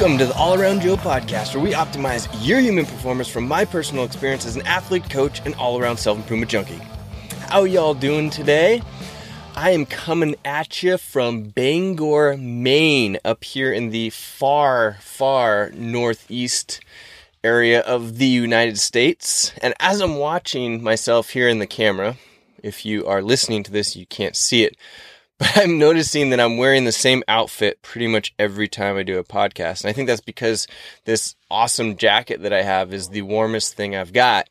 Welcome to the All Around Joe podcast, where we optimize your human performance from my personal experience as an athlete, coach, and all around self improvement junkie. How y'all doing today? I am coming at you from Bangor, Maine, up here in the far, far northeast area of the United States. And as I'm watching myself here in the camera, if you are listening to this, you can't see it but I'm noticing that I'm wearing the same outfit pretty much every time I do a podcast. And I think that's because this awesome jacket that I have is the warmest thing I've got.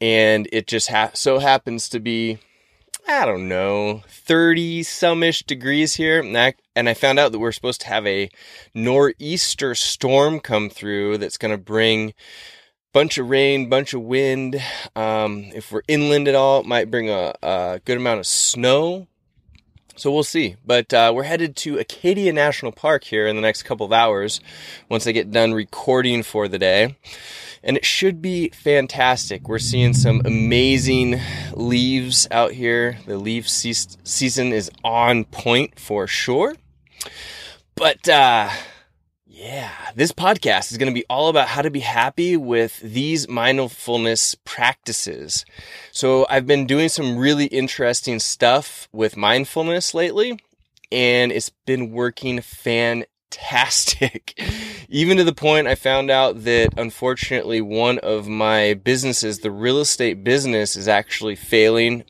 And it just ha- so happens to be, I don't know, 30 some ish degrees here. And I, and I found out that we're supposed to have a nor'easter storm come through that's going to bring bunch of rain, bunch of wind. Um, if we're inland at all, it might bring a, a good amount of snow so we'll see. But uh, we're headed to Acadia National Park here in the next couple of hours once I get done recording for the day. And it should be fantastic. We're seeing some amazing leaves out here. The leaf se- season is on point for sure. But uh, yeah, this podcast is going to be all about how to be happy with these mindfulness practices. So, I've been doing some really interesting stuff with mindfulness lately, and it's been working fantastic. Even to the point I found out that unfortunately, one of my businesses, the real estate business, is actually failing,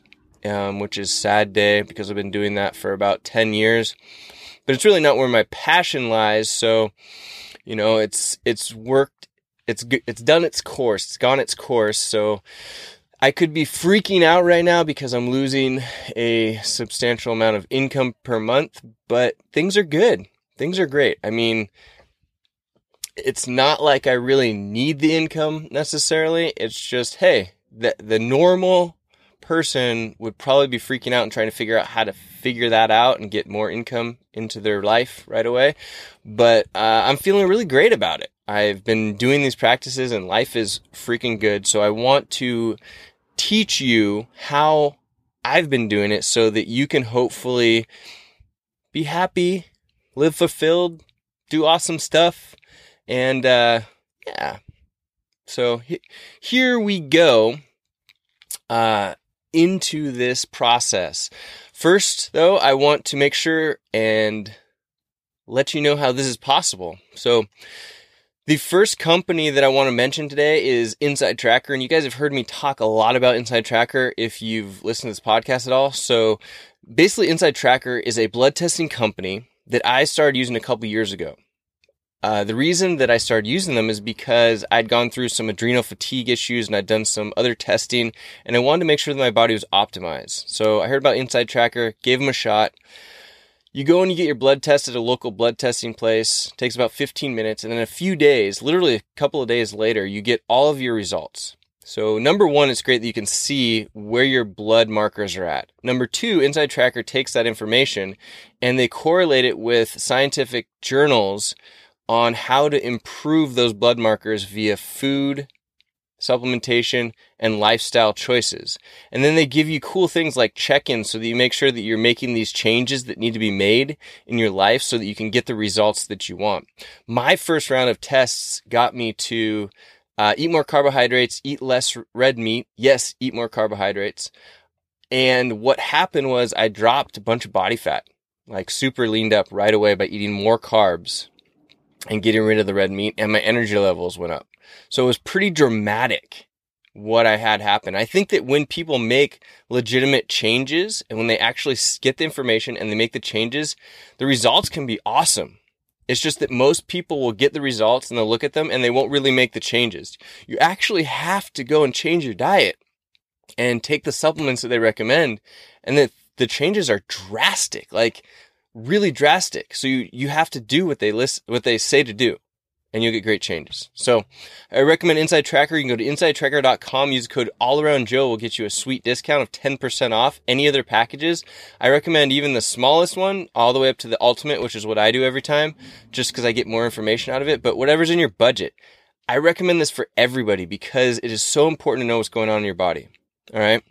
um, which is sad day because I've been doing that for about 10 years but it's really not where my passion lies. So, you know, it's, it's worked, it's, it's done its course, it's gone its course. So I could be freaking out right now because I'm losing a substantial amount of income per month, but things are good. Things are great. I mean, it's not like I really need the income necessarily. It's just, hey, the, the normal person would probably be freaking out and trying to figure out how to figure that out and get more income into their life right away. But uh, I'm feeling really great about it. I've been doing these practices and life is freaking good. So I want to teach you how I've been doing it so that you can hopefully be happy, live fulfilled, do awesome stuff. And uh, yeah. So he- here we go. Uh, into this process. First, though, I want to make sure and let you know how this is possible. So, the first company that I want to mention today is Inside Tracker, and you guys have heard me talk a lot about Inside Tracker if you've listened to this podcast at all. So, basically, Inside Tracker is a blood testing company that I started using a couple years ago. Uh, the reason that I started using them is because I'd gone through some adrenal fatigue issues and I'd done some other testing and I wanted to make sure that my body was optimized. So I heard about Inside Tracker, gave them a shot. You go and you get your blood test at a local blood testing place. It takes about 15 minutes. And then a few days, literally a couple of days later, you get all of your results. So number one, it's great that you can see where your blood markers are at. Number two, Inside Tracker takes that information and they correlate it with scientific journals on how to improve those blood markers via food, supplementation, and lifestyle choices. And then they give you cool things like check-ins so that you make sure that you're making these changes that need to be made in your life so that you can get the results that you want. My first round of tests got me to uh, eat more carbohydrates, eat less red meat. Yes, eat more carbohydrates. And what happened was I dropped a bunch of body fat, like super leaned up right away by eating more carbs and getting rid of the red meat and my energy levels went up. So it was pretty dramatic what I had happen. I think that when people make legitimate changes and when they actually get the information and they make the changes, the results can be awesome. It's just that most people will get the results and they'll look at them and they won't really make the changes. You actually have to go and change your diet and take the supplements that they recommend and the the changes are drastic. Like really drastic. So you, you have to do what they list, what they say to do and you'll get great changes. So I recommend Inside Tracker. You can go to insidetracker.com, use code all around Joe will get you a sweet discount of 10% off any other packages. I recommend even the smallest one all the way up to the ultimate, which is what I do every time, just because I get more information out of it. But whatever's in your budget, I recommend this for everybody because it is so important to know what's going on in your body. All right.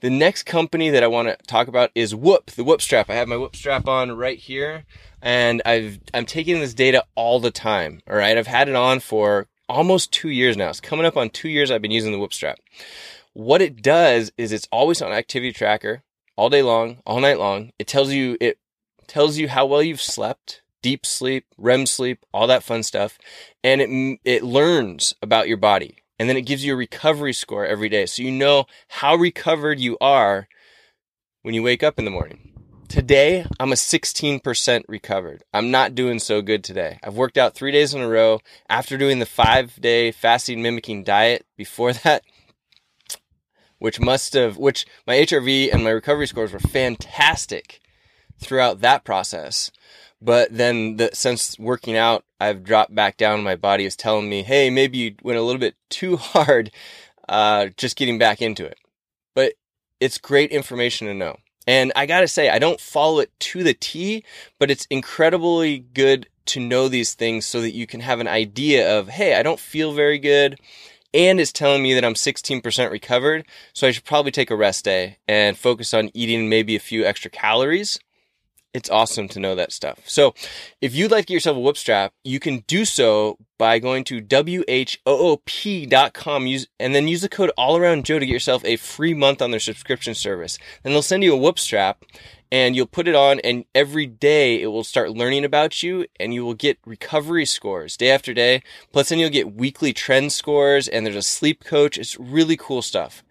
The next company that I want to talk about is Whoop, the Whoop strap. I have my Whoop strap on right here and I've, I'm taking this data all the time. All right. I've had it on for almost two years now. It's coming up on two years I've been using the Whoop strap. What it does is it's always on activity tracker all day long, all night long. It tells you, it tells you how well you've slept, deep sleep, REM sleep, all that fun stuff. And it, it learns about your body and then it gives you a recovery score every day. So you know how recovered you are when you wake up in the morning. Today, I'm a 16% recovered. I'm not doing so good today. I've worked out three days in a row after doing the five day fasting mimicking diet before that, which must have, which my HRV and my recovery scores were fantastic throughout that process. But then the, since working out, I've dropped back down. My body is telling me, hey, maybe you went a little bit too hard, uh, just getting back into it. But it's great information to know. And I gotta say, I don't follow it to the T, but it's incredibly good to know these things so that you can have an idea of, hey, I don't feel very good. And it's telling me that I'm 16% recovered. So I should probably take a rest day and focus on eating maybe a few extra calories it's awesome to know that stuff. So if you'd like to get yourself a whoop strap, you can do so by going to whoop.com use, and then use the code all around Joe to get yourself a free month on their subscription service. Then they'll send you a whoop strap and you'll put it on and every day it will start learning about you and you will get recovery scores day after day. Plus then you'll get weekly trend scores and there's a sleep coach. It's really cool stuff.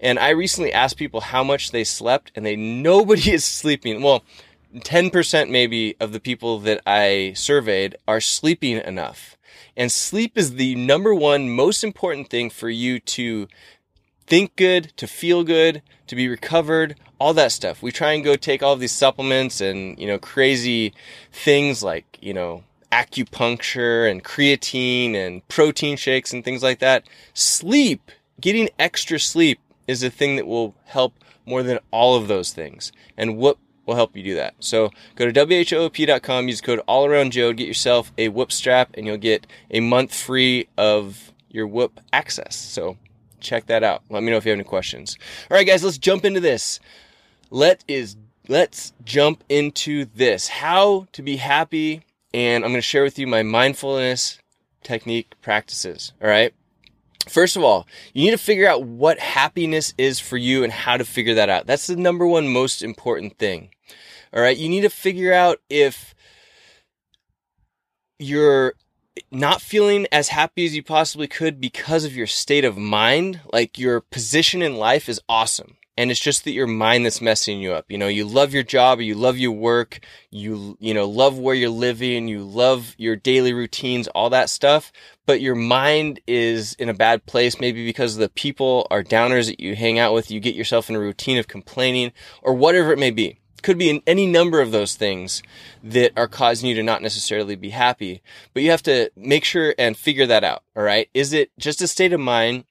And I recently asked people how much they slept and they, nobody is sleeping. Well, 10% maybe of the people that I surveyed are sleeping enough. And sleep is the number one most important thing for you to think good, to feel good, to be recovered, all that stuff. We try and go take all these supplements and, you know, crazy things like, you know, acupuncture and creatine and protein shakes and things like that. Sleep, getting extra sleep is a thing that will help more than all of those things. And what will help you do that. So go to whoop.com, use code all around Joe, get yourself a Whoop strap, and you'll get a month free of your Whoop access. So check that out. Let me know if you have any questions. All right, guys, let's jump into this. Let is let's jump into this. How to be happy, and I'm going to share with you my mindfulness technique practices. All right. First of all, you need to figure out what happiness is for you and how to figure that out. That's the number one most important thing. All right. You need to figure out if you're not feeling as happy as you possibly could because of your state of mind. Like your position in life is awesome. And it's just that your mind that's messing you up. You know, you love your job you love your work. You, you know, love where you're living. You love your daily routines, all that stuff. But your mind is in a bad place, maybe because the people are downers that you hang out with. You get yourself in a routine of complaining or whatever it may be could be in any number of those things that are causing you to not necessarily be happy. But you have to make sure and figure that out. All right. Is it just a state of mind?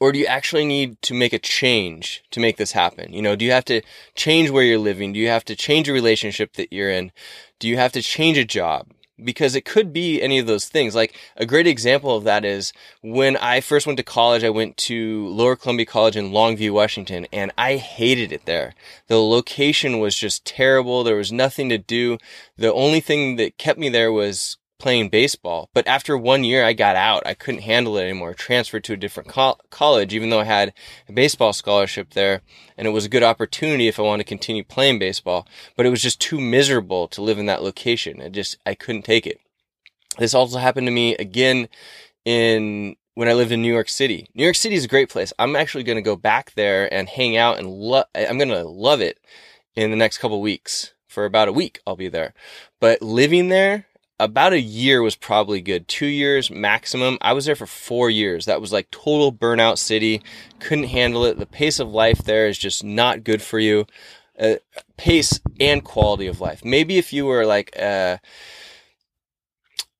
Or do you actually need to make a change to make this happen? You know, do you have to change where you're living? Do you have to change a relationship that you're in? Do you have to change a job? because it could be any of those things. Like a great example of that is when I first went to college, I went to Lower Columbia College in Longview, Washington, and I hated it there. The location was just terrible. There was nothing to do. The only thing that kept me there was playing baseball. But after one year, I got out. I couldn't handle it anymore. Transferred to a different co- college, even though I had a baseball scholarship there. And it was a good opportunity if I wanted to continue playing baseball. But it was just too miserable to live in that location. I just, I couldn't take it. This also happened to me again in when I lived in New York City. New York City is a great place. I'm actually going to go back there and hang out and love, I'm going to love it in the next couple weeks. For about a week, I'll be there. But living there about a year was probably good. Two years maximum. I was there for four years. That was like total burnout city. Couldn't handle it. The pace of life there is just not good for you. Uh, pace and quality of life. Maybe if you were like, uh,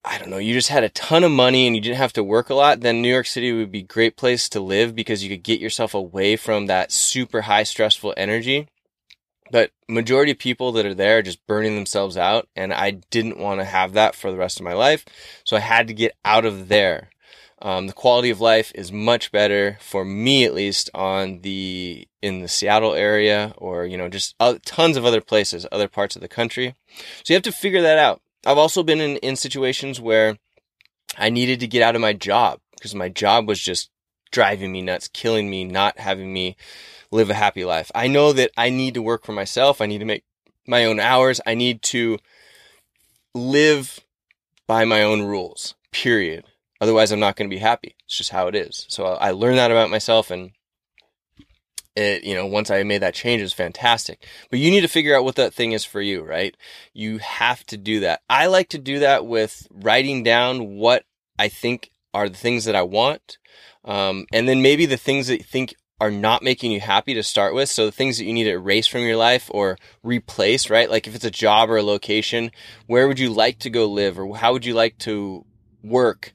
I don't know, you just had a ton of money and you didn't have to work a lot, then New York City would be a great place to live because you could get yourself away from that super high stressful energy. But majority of people that are there are just burning themselves out. And I didn't want to have that for the rest of my life. So I had to get out of there. Um, the quality of life is much better for me, at least, on the in the Seattle area, or you know, just tons of other places, other parts of the country. So you have to figure that out. I've also been in in situations where I needed to get out of my job because my job was just driving me nuts, killing me, not having me live a happy life. I know that I need to work for myself. I need to make my own hours. I need to live by my own rules, period. Otherwise, I'm not going to be happy. It's just how it is. So I learned that about myself and it, you know, once I made that change, it's fantastic. But you need to figure out what that thing is for you, right? You have to do that. I like to do that with writing down what I think are the things that I want. Um, and then maybe the things that you think are not making you happy to start with. So the things that you need to erase from your life or replace, right? Like if it's a job or a location, where would you like to go live or how would you like to work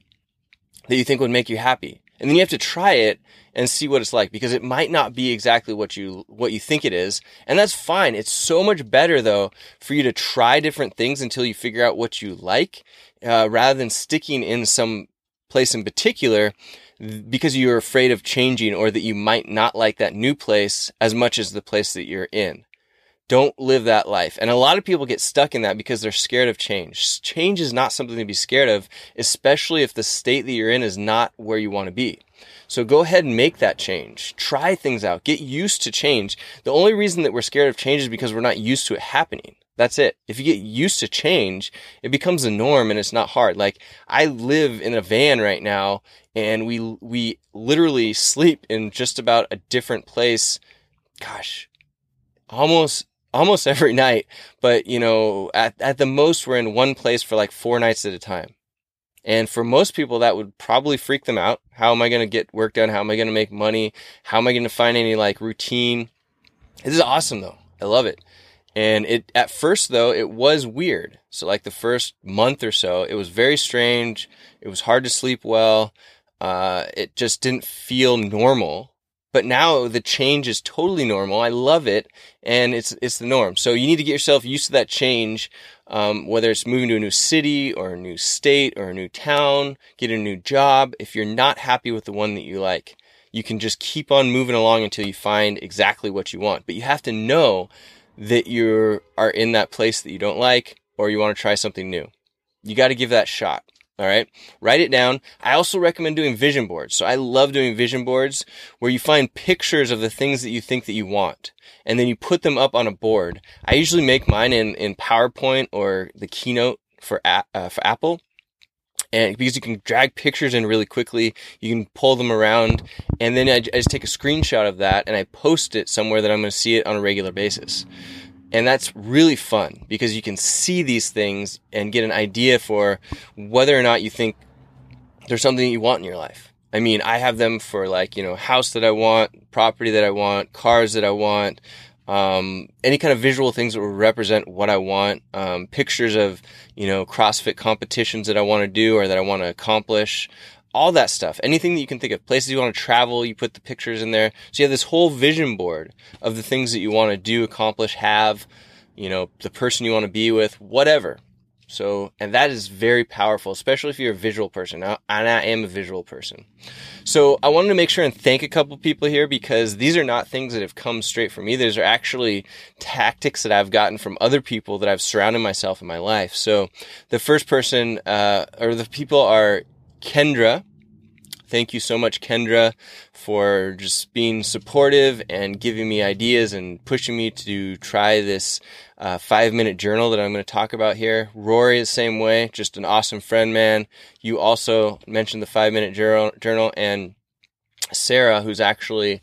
that you think would make you happy? And then you have to try it and see what it's like because it might not be exactly what you what you think it is and that's fine it's so much better though for you to try different things until you figure out what you like uh, rather than sticking in some place in particular because you're afraid of changing or that you might not like that new place as much as the place that you're in don't live that life. And a lot of people get stuck in that because they're scared of change. Change is not something to be scared of, especially if the state that you're in is not where you want to be. So go ahead and make that change. Try things out. Get used to change. The only reason that we're scared of change is because we're not used to it happening. That's it. If you get used to change, it becomes a norm and it's not hard. Like I live in a van right now and we, we literally sleep in just about a different place. Gosh, almost almost every night, but you know, at, at the most, we're in one place for like four nights at a time. And for most people, that would probably freak them out. How am I going to get work done? How am I going to make money? How am I going to find any like routine? This is awesome though. I love it. And it, at first though, it was weird. So like the first month or so, it was very strange. It was hard to sleep well. Uh, it just didn't feel normal but now the change is totally normal. I love it, and it's it's the norm. So you need to get yourself used to that change, um, whether it's moving to a new city or a new state or a new town, get a new job. If you're not happy with the one that you like, you can just keep on moving along until you find exactly what you want. But you have to know that you are in that place that you don't like, or you want to try something new. You got to give that shot. All right. Write it down. I also recommend doing vision boards. So I love doing vision boards where you find pictures of the things that you think that you want and then you put them up on a board. I usually make mine in, in PowerPoint or the keynote for, uh, for Apple. And because you can drag pictures in really quickly, you can pull them around and then I, I just take a screenshot of that and I post it somewhere that I'm going to see it on a regular basis. And that's really fun because you can see these things and get an idea for whether or not you think there's something that you want in your life. I mean, I have them for like, you know, house that I want, property that I want, cars that I want, um, any kind of visual things that will represent what I want, um, pictures of, you know, CrossFit competitions that I want to do or that I want to accomplish, all that stuff. Anything that you can think of, places you want to travel, you put the pictures in there. So you have this whole vision board of the things that you want to do, accomplish, have, you know, the person you want to be with, whatever. So, and that is very powerful, especially if you're a visual person. And I am a visual person. So I wanted to make sure and thank a couple people here because these are not things that have come straight from me. These are actually tactics that I've gotten from other people that I've surrounded myself in my life. So the first person, uh, or the people are Kendra. Thank you so much, Kendra, for just being supportive and giving me ideas and pushing me to try this uh, five minute journal that I'm going to talk about here. Rory, the same way, just an awesome friend, man. You also mentioned the five minute journal, journal and Sarah, who's actually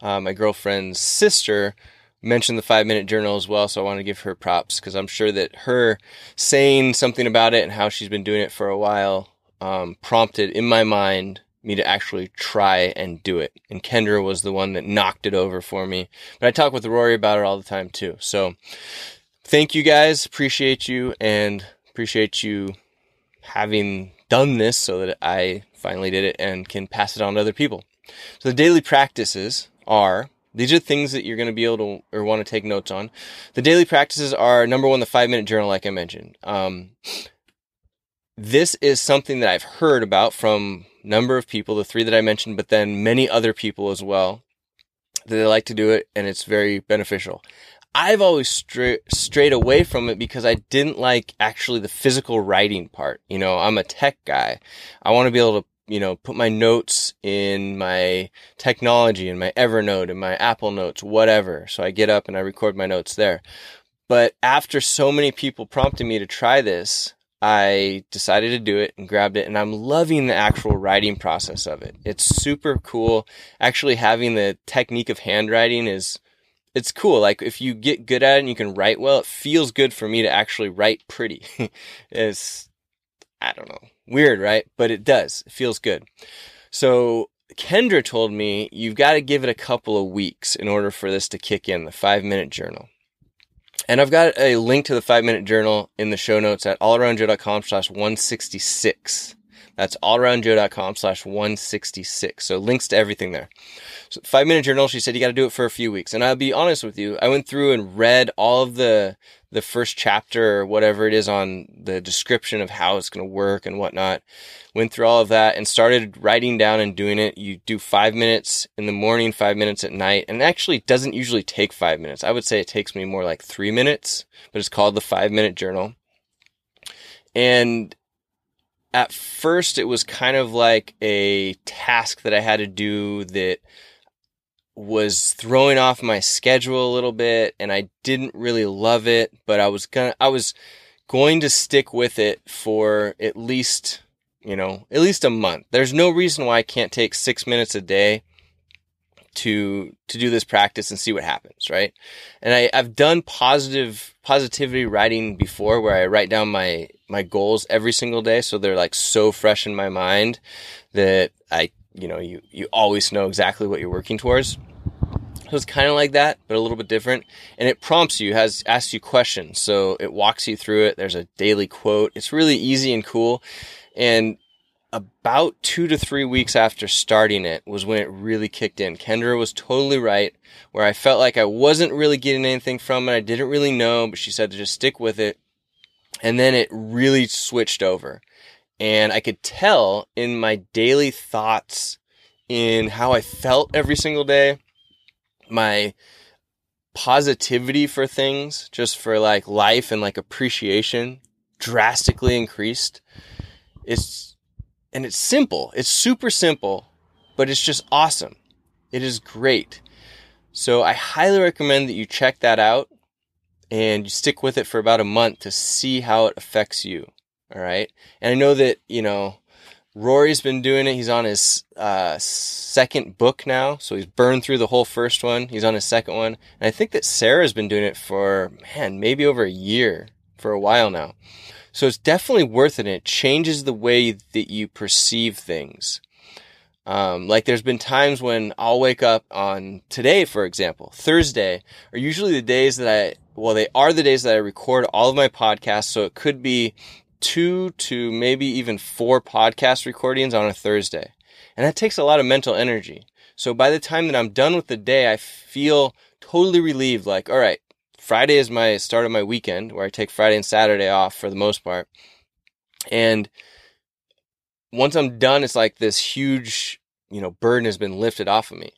uh, my girlfriend's sister, mentioned the five minute journal as well. So I want to give her props because I'm sure that her saying something about it and how she's been doing it for a while um, prompted in my mind me to actually try and do it. And Kendra was the one that knocked it over for me. But I talk with Rory about it all the time too. So thank you guys. Appreciate you and appreciate you having done this so that I finally did it and can pass it on to other people. So the daily practices are these are things that you're going to be able to or want to take notes on. The daily practices are number one, the five minute journal, like I mentioned. Um, this is something that I've heard about from number of people, the three that I mentioned, but then many other people as well that they like to do it and it's very beneficial. I've always stra- strayed away from it because I didn't like actually the physical writing part. You know, I'm a tech guy. I want to be able to, you know, put my notes in my technology, in my Evernote, in my Apple Notes, whatever. So I get up and I record my notes there. But after so many people prompted me to try this, I decided to do it and grabbed it and I'm loving the actual writing process of it. It's super cool. Actually having the technique of handwriting is it's cool. Like if you get good at it and you can write well, it feels good for me to actually write pretty. it's I don't know. Weird, right? But it does. It feels good. So Kendra told me you've got to give it a couple of weeks in order for this to kick in, the 5-minute journal. And I've got a link to the five minute journal in the show notes at allaroundjoe.com slash 166. That's allaroundjoe.com slash 166. So links to everything there. So five minute journal, she said you got to do it for a few weeks. And I'll be honest with you, I went through and read all of the the first chapter or whatever it is on the description of how it's going to work and whatnot. Went through all of that and started writing down and doing it. You do five minutes in the morning, five minutes at night, and actually doesn't usually take five minutes. I would say it takes me more like three minutes, but it's called the five minute journal. And at first it was kind of like a task that I had to do that was throwing off my schedule a little bit and I didn't really love it, but I was gonna, I was going to stick with it for at least, you know, at least a month. There's no reason why I can't take six minutes a day to, to do this practice and see what happens, right? And I, I've done positive, positivity writing before where I write down my, my goals every single day. So they're like so fresh in my mind that I you know, you, you always know exactly what you're working towards. So it's kind of like that, but a little bit different. And it prompts you, has asks you questions. So it walks you through it. There's a daily quote. It's really easy and cool. And about two to three weeks after starting it was when it really kicked in. Kendra was totally right, where I felt like I wasn't really getting anything from it. I didn't really know, but she said to just stick with it. And then it really switched over. And I could tell in my daily thoughts, in how I felt every single day, my positivity for things, just for like life and like appreciation, drastically increased. It's, and it's simple. It's super simple, but it's just awesome. It is great. So I highly recommend that you check that out and you stick with it for about a month to see how it affects you. All right. And I know that, you know, Rory's been doing it. He's on his uh, second book now. So he's burned through the whole first one. He's on his second one. And I think that Sarah's been doing it for, man, maybe over a year, for a while now. So it's definitely worth it. It changes the way that you perceive things. Um, like there's been times when I'll wake up on today, for example, Thursday are usually the days that I, well, they are the days that I record all of my podcasts. So it could be two to maybe even four podcast recordings on a Thursday. And that takes a lot of mental energy. So by the time that I'm done with the day, I feel totally relieved. Like, all right, Friday is my start of my weekend where I take Friday and Saturday off for the most part. And once I'm done, it's like this huge, you know, burden has been lifted off of me.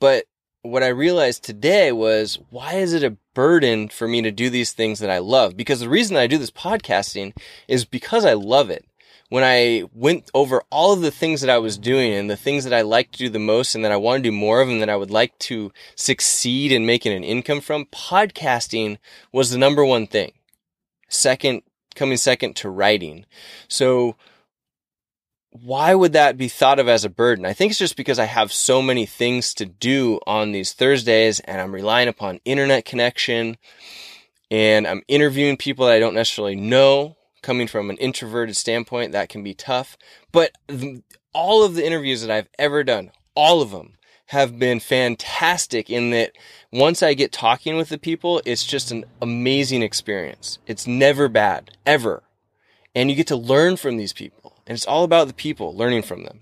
But what I realized today was why is it a burden for me to do these things that I love? Because the reason I do this podcasting is because I love it. When I went over all of the things that I was doing and the things that I like to do the most and that I want to do more of and that I would like to succeed in making an income from, podcasting was the number one thing. Second, coming second to writing. So why would that be thought of as a burden? I think it's just because I have so many things to do on these Thursdays and I'm relying upon internet connection and I'm interviewing people that I don't necessarily know. Coming from an introverted standpoint, that can be tough. But all of the interviews that I've ever done, all of them have been fantastic in that once I get talking with the people, it's just an amazing experience. It's never bad, ever. And you get to learn from these people. And it's all about the people, learning from them.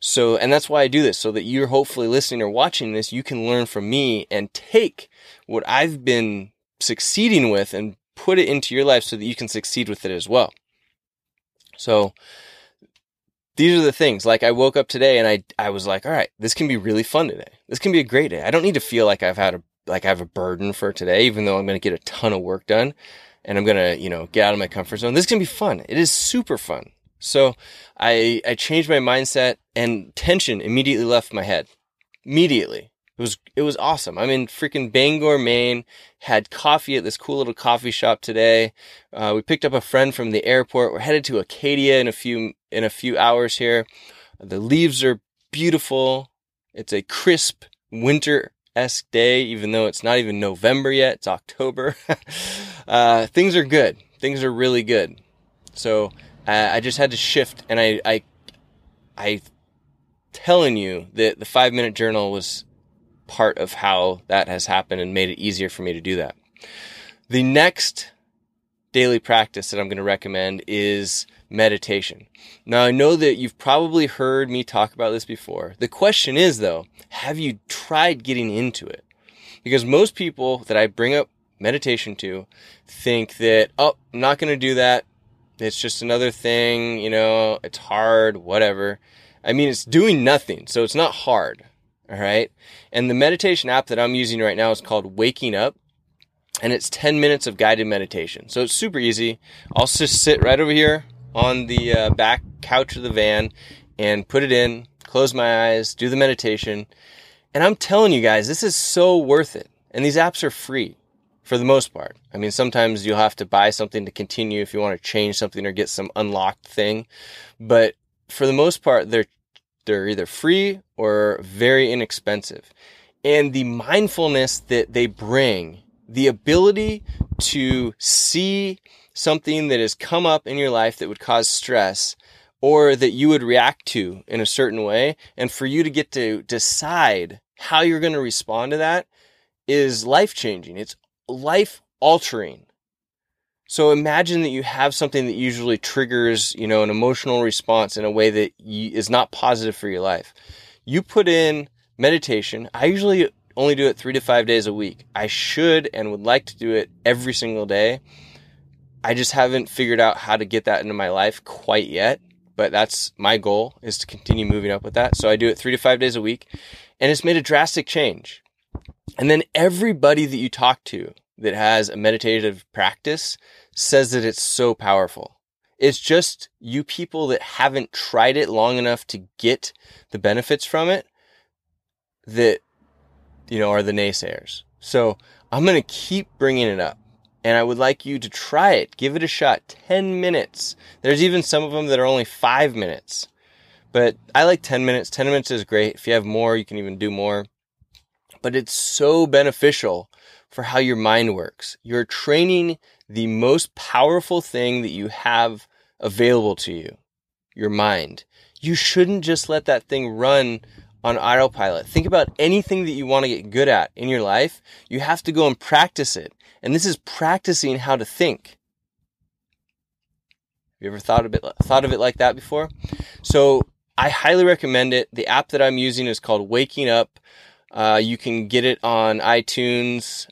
So, and that's why I do this, so that you're hopefully listening or watching this, you can learn from me and take what I've been succeeding with and put it into your life so that you can succeed with it as well. So, these are the things. Like I woke up today and I I was like, all right, this can be really fun today. This can be a great day. I don't need to feel like I've had a like I have a burden for today, even though I'm going to get a ton of work done and I'm going to, you know, get out of my comfort zone. This can be fun. It is super fun. So I I changed my mindset and tension immediately left my head. Immediately. It was it was awesome. I'm in freaking Bangor, Maine. Had coffee at this cool little coffee shop today. Uh, we picked up a friend from the airport. We're headed to Acadia in a few in a few hours here. The leaves are beautiful. It's a crisp winter esque day, even though it's not even November yet. It's October. uh, things are good. Things are really good. So uh, I just had to shift, and I I I telling you that the five minute journal was part of how that has happened and made it easier for me to do that. The next daily practice that I'm going to recommend is meditation. Now, I know that you've probably heard me talk about this before. The question is, though, have you tried getting into it? Because most people that I bring up meditation to think that, oh, I'm not going to do that. It's just another thing, you know, it's hard, whatever. I mean, it's doing nothing, so it's not hard. All right. And the meditation app that I'm using right now is called Waking Up. And it's 10 minutes of guided meditation. So it's super easy. I'll just sit right over here on the uh, back couch of the van and put it in, close my eyes, do the meditation. And I'm telling you guys, this is so worth it. And these apps are free for the most part. I mean, sometimes you'll have to buy something to continue if you want to change something or get some unlocked thing. But for the most part, they're they're either free or very inexpensive. And the mindfulness that they bring, the ability to see something that has come up in your life that would cause stress or that you would react to in a certain way, and for you to get to decide how you're going to respond to that is life changing. It's life altering. So imagine that you have something that usually triggers, you know, an emotional response in a way that is not positive for your life. You put in meditation. I usually only do it three to five days a week. I should and would like to do it every single day. I just haven't figured out how to get that into my life quite yet, but that's my goal is to continue moving up with that. So I do it three to five days a week and it's made a drastic change. And then everybody that you talk to that has a meditative practice says that it's so powerful. It's just you people that haven't tried it long enough to get the benefits from it that, you know, are the naysayers. So I'm going to keep bringing it up and I would like you to try it. Give it a shot. 10 minutes. There's even some of them that are only five minutes, but I like 10 minutes. 10 minutes is great. If you have more, you can even do more, but it's so beneficial for how your mind works. You're training the most powerful thing that you have available to you, your mind. You shouldn't just let that thing run on autopilot. Think about anything that you want to get good at in your life. You have to go and practice it. And this is practicing how to think. Have you ever thought of it, thought of it like that before? So I highly recommend it. The app that I'm using is called Waking Up. Uh, you can get it on iTunes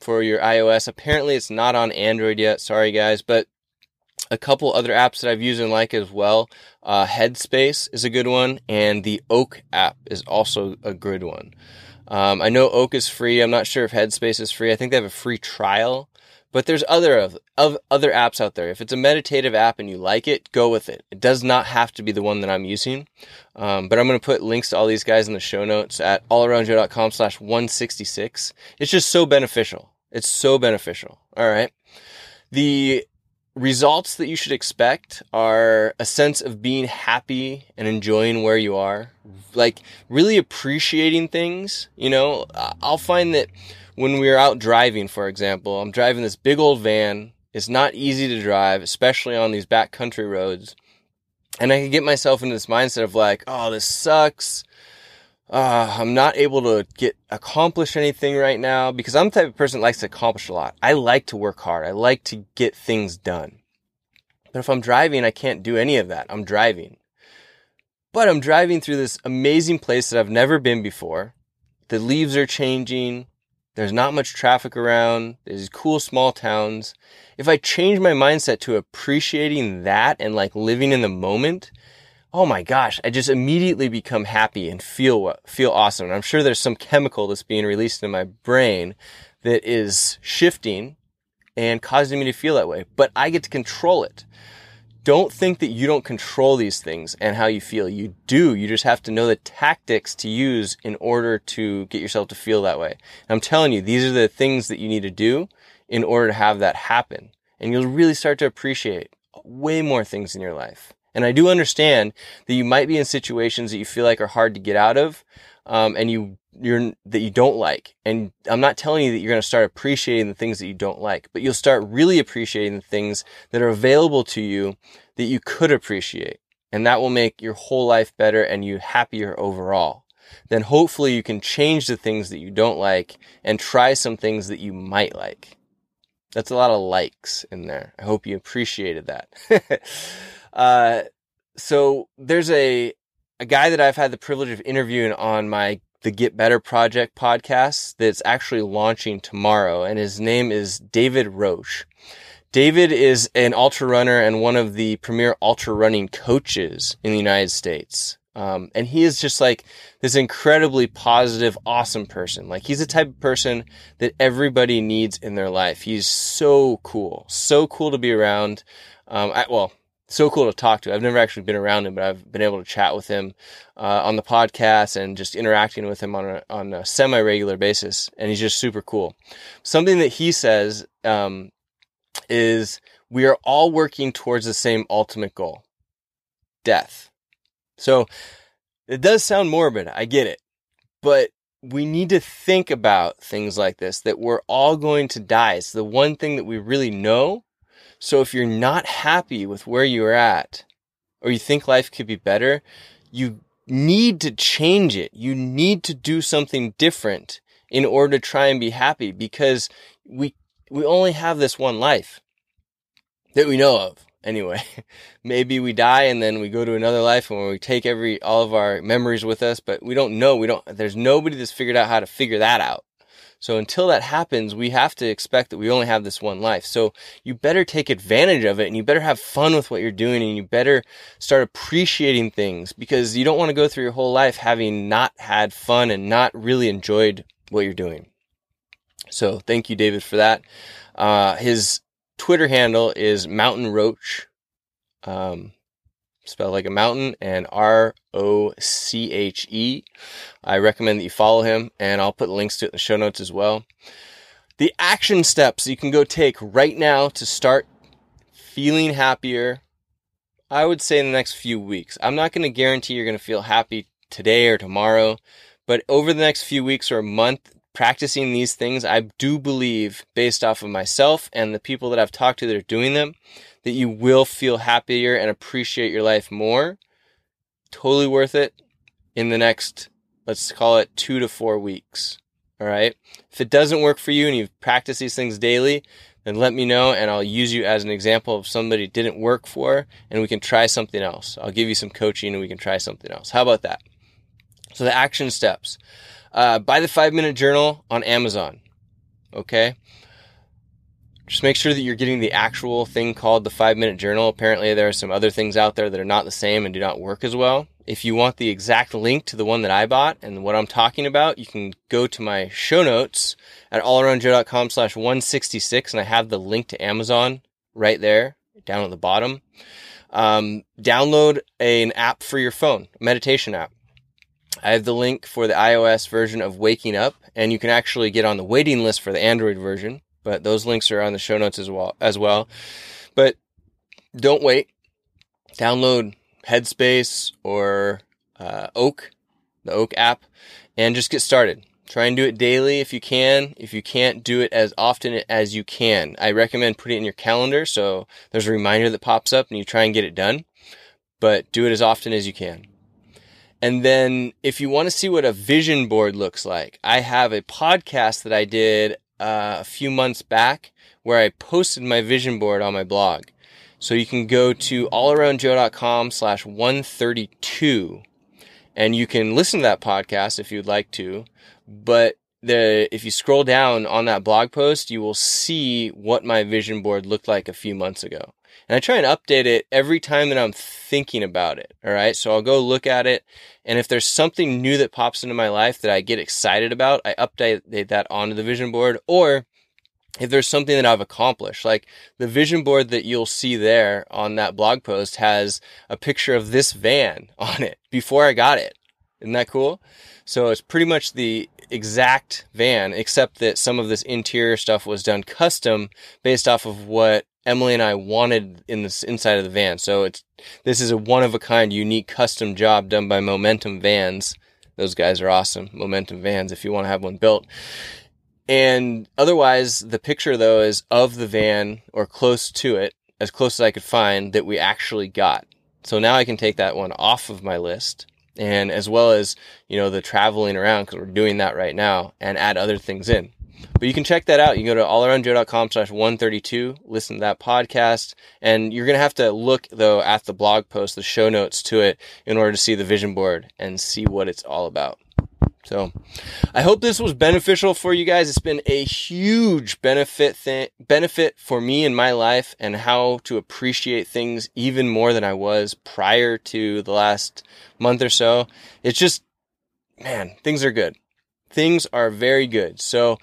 for your iOS. Apparently, it's not on Android yet. Sorry, guys, but a couple other apps that I've used and like as well. Uh, Headspace is a good one, and the Oak app is also a good one. Um, I know Oak is free. I'm not sure if Headspace is free. I think they have a free trial, but there's other of, of other apps out there. If it's a meditative app and you like it, go with it. It does not have to be the one that I'm using. Um, but I'm going to put links to all these guys in the show notes at allaroundjoe.com slash 166. It's just so beneficial. It's so beneficial. All right. The results that you should expect are a sense of being happy and enjoying where you are, like really appreciating things. You know, I'll find that when we're out driving, for example, I'm driving this big old van. It's not easy to drive, especially on these backcountry roads. And I can get myself into this mindset of like, oh, this sucks uh, I'm not able to get accomplish anything right now because I'm the type of person that likes to accomplish a lot. I like to work hard. I like to get things done. But if I'm driving, I can't do any of that. I'm driving. But I'm driving through this amazing place that I've never been before. The leaves are changing. There's not much traffic around. There's cool small towns. If I change my mindset to appreciating that and like living in the moment, oh my gosh, I just immediately become happy and feel feel awesome. And I'm sure there's some chemical that's being released in my brain that is shifting and causing me to feel that way. But I get to control it. Don't think that you don't control these things and how you feel. You do. You just have to know the tactics to use in order to get yourself to feel that way. And I'm telling you, these are the things that you need to do in order to have that happen. And you'll really start to appreciate way more things in your life. And I do understand that you might be in situations that you feel like are hard to get out of, um, and you you're that you don't like. And I'm not telling you that you're going to start appreciating the things that you don't like, but you'll start really appreciating the things that are available to you that you could appreciate, and that will make your whole life better and you happier overall. Then hopefully you can change the things that you don't like and try some things that you might like. That's a lot of likes in there. I hope you appreciated that. uh, so there's a a guy that I've had the privilege of interviewing on my the Get Better Project podcast that's actually launching tomorrow, and his name is David Roche. David is an ultra runner and one of the premier ultra running coaches in the United States. Um, and he is just like this incredibly positive, awesome person. Like he's the type of person that everybody needs in their life. He's so cool, so cool to be around. Um, I, well, so cool to talk to. I've never actually been around him, but I've been able to chat with him uh, on the podcast and just interacting with him on a, on a semi regular basis. And he's just super cool. Something that he says um, is we are all working towards the same ultimate goal death. So it does sound morbid. I get it. But we need to think about things like this that we're all going to die. It's the one thing that we really know. So if you're not happy with where you're at or you think life could be better, you need to change it. You need to do something different in order to try and be happy because we we only have this one life that we know of anyway, maybe we die and then we go to another life and we take every all of our memories with us, but we don't know. We don't. There's nobody that's figured out how to figure that out. So until that happens, we have to expect that we only have this one life. So you better take advantage of it and you better have fun with what you're doing and you better start appreciating things because you don't want to go through your whole life having not had fun and not really enjoyed what you're doing. So thank you, David, for that. Uh, his Twitter handle is Mountain Roche. um, spelled like a mountain, and R O C H E. I recommend that you follow him, and I'll put links to it in the show notes as well. The action steps you can go take right now to start feeling happier, I would say in the next few weeks. I'm not going to guarantee you're going to feel happy today or tomorrow, but over the next few weeks or a month, practicing these things, I do believe, based off of myself and the people that I've talked to that are doing them, that you will feel happier and appreciate your life more. Totally worth it in the next, let's call it two to four weeks. All right. If it doesn't work for you and you've practiced these things daily, then let me know and I'll use you as an example of somebody didn't work for and we can try something else. I'll give you some coaching and we can try something else. How about that? So the action steps. Uh, buy the five minute journal on Amazon. Okay. Just make sure that you're getting the actual thing called the five minute journal. Apparently, there are some other things out there that are not the same and do not work as well. If you want the exact link to the one that I bought and what I'm talking about, you can go to my show notes at allaroundjoe.com slash 166 and I have the link to Amazon right there down at the bottom. Um, download an app for your phone, a meditation app. I have the link for the iOS version of Waking Up, and you can actually get on the waiting list for the Android version. But those links are on the show notes as well. As well, but don't wait. Download Headspace or uh, Oak, the Oak app, and just get started. Try and do it daily if you can. If you can't, do it as often as you can. I recommend putting it in your calendar so there's a reminder that pops up and you try and get it done. But do it as often as you can. And then if you want to see what a vision board looks like, I have a podcast that I did uh, a few months back where I posted my vision board on my blog. So you can go to allaroundjoe.com slash 132 and you can listen to that podcast if you'd like to. But the, if you scroll down on that blog post, you will see what my vision board looked like a few months ago. And I try and update it every time that I'm thinking about it. All right. So I'll go look at it. And if there's something new that pops into my life that I get excited about, I update that onto the vision board. Or if there's something that I've accomplished, like the vision board that you'll see there on that blog post has a picture of this van on it before I got it. Isn't that cool? So it's pretty much the exact van, except that some of this interior stuff was done custom based off of what Emily and I wanted in this inside of the van. So it's this is a one of a kind, unique custom job done by Momentum Vans. Those guys are awesome. Momentum Vans, if you want to have one built. And otherwise, the picture though is of the van or close to it, as close as I could find that we actually got. So now I can take that one off of my list and as well as, you know, the traveling around because we're doing that right now and add other things in. But you can check that out. You can go to allaroundjoe.com slash 132, listen to that podcast. And you're going to have to look though at the blog post, the show notes to it in order to see the vision board and see what it's all about. So I hope this was beneficial for you guys. It's been a huge benefit th- benefit for me in my life and how to appreciate things even more than I was prior to the last month or so. It's just man, things are good. Things are very good. So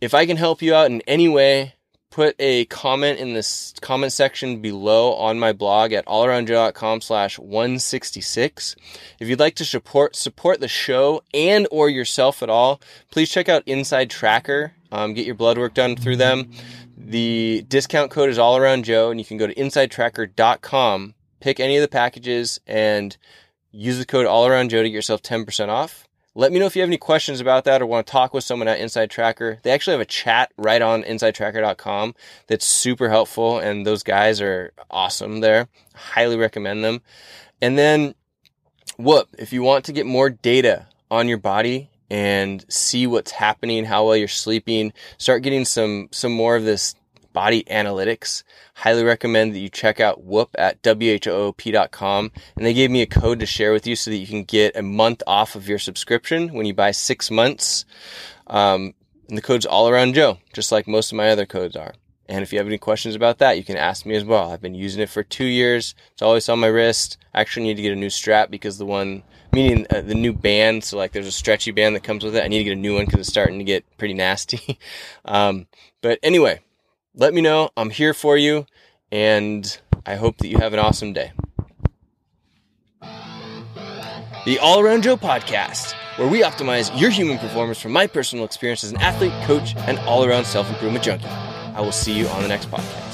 if I can help you out in any way, put a comment in this comment section below on my blog at allaroundjoe.com slash 166. If you'd like to support support the show and or yourself at all, please check out InsideTracker. Um, get your blood work done through them. The discount code is all around Joe, and you can go to insidetracker.com, pick any of the packages, and use the code all around Joe to get yourself 10% off. Let me know if you have any questions about that or want to talk with someone at InsideTracker. They actually have a chat right on insidetracker.com that's super helpful, and those guys are awesome there. Highly recommend them. And then, Whoop, if you want to get more data on your body and see what's happening, how well you're sleeping, start getting some some more of this body analytics. Highly recommend that you check out Whoop at WHOOP.com. And they gave me a code to share with you so that you can get a month off of your subscription when you buy six months. Um, and the code's all around Joe, just like most of my other codes are. And if you have any questions about that, you can ask me as well. I've been using it for two years. It's always on my wrist. I actually need to get a new strap because the one, meaning uh, the new band, so like there's a stretchy band that comes with it. I need to get a new one because it's starting to get pretty nasty. um, but anyway, let me know. I'm here for you, and I hope that you have an awesome day. The All Around Joe podcast, where we optimize your human performance from my personal experience as an athlete, coach, and all around self improvement junkie. I will see you on the next podcast.